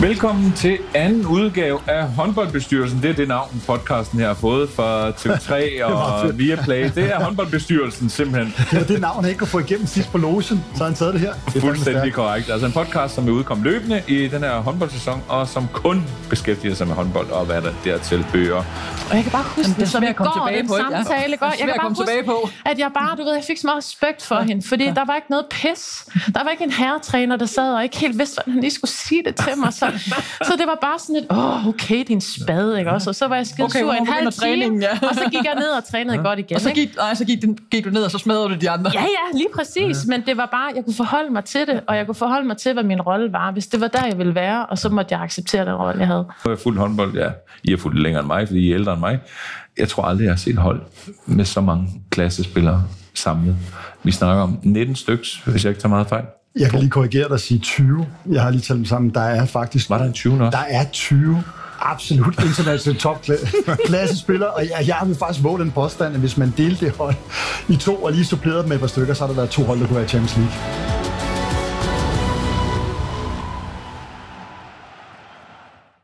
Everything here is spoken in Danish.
Velkommen til anden udgave af håndboldbestyrelsen. Det er det navn, podcasten her har fået fra TV3 og Viaplay. Det er håndboldbestyrelsen simpelthen. Det var det navn, han ikke kunne få igennem sidst på logen, så han taget det her. Det er Fuldstændig korrekt. Altså en podcast, som vil udkomme løbende i den her håndboldsæson, og som kun beskæftiger sig med håndbold og hvad der dertil hører. Og jeg kan bare huske Jamen, det er som komme går, tilbage på? Ja. samtale. Ja. Det er Jeg kan bare komme huske, tilbage på. at jeg bare, du ved, jeg fik så meget respekt for hende, fordi der var ikke noget pis. Der var ikke en herretræner, der sad og ikke helt vidste, hvordan han lige skulle sige det til mig. Så, så det var bare sådan et, åh, oh, okay, din spade, ikke også? Og så var jeg skide Okay, sur en halv time, ja. og så gik jeg ned og trænede godt igen. Og så gik, nej, så gik, den, gik du ned, og så smadrede du de andre. Ja, ja, lige præcis. Men det var bare, jeg kunne forholde mig til det, og jeg kunne forholde mig til, hvad min rolle var, hvis det var der, jeg ville være, og så måtte jeg acceptere den rolle, jeg havde. Nu har jeg fuldt håndbold, ja. I har fulgt længere end mig, fordi I er ældre end mig. Jeg tror aldrig, jeg har set hold med så mange klassespillere samlet. Vi snakker om 19 styks, hvis jeg ikke tager meget fejl. Jeg kan lige korrigere dig og sige 20. Jeg har lige talt dem sammen. Der er faktisk... Var der en 20 også? Der er 20 absolut internationale topklassespillere, og jeg, jeg vil faktisk våge den påstand, at hvis man delte det hold i to og lige supplerede dem med et par stykker, så har der været to hold, der kunne være i Champions League.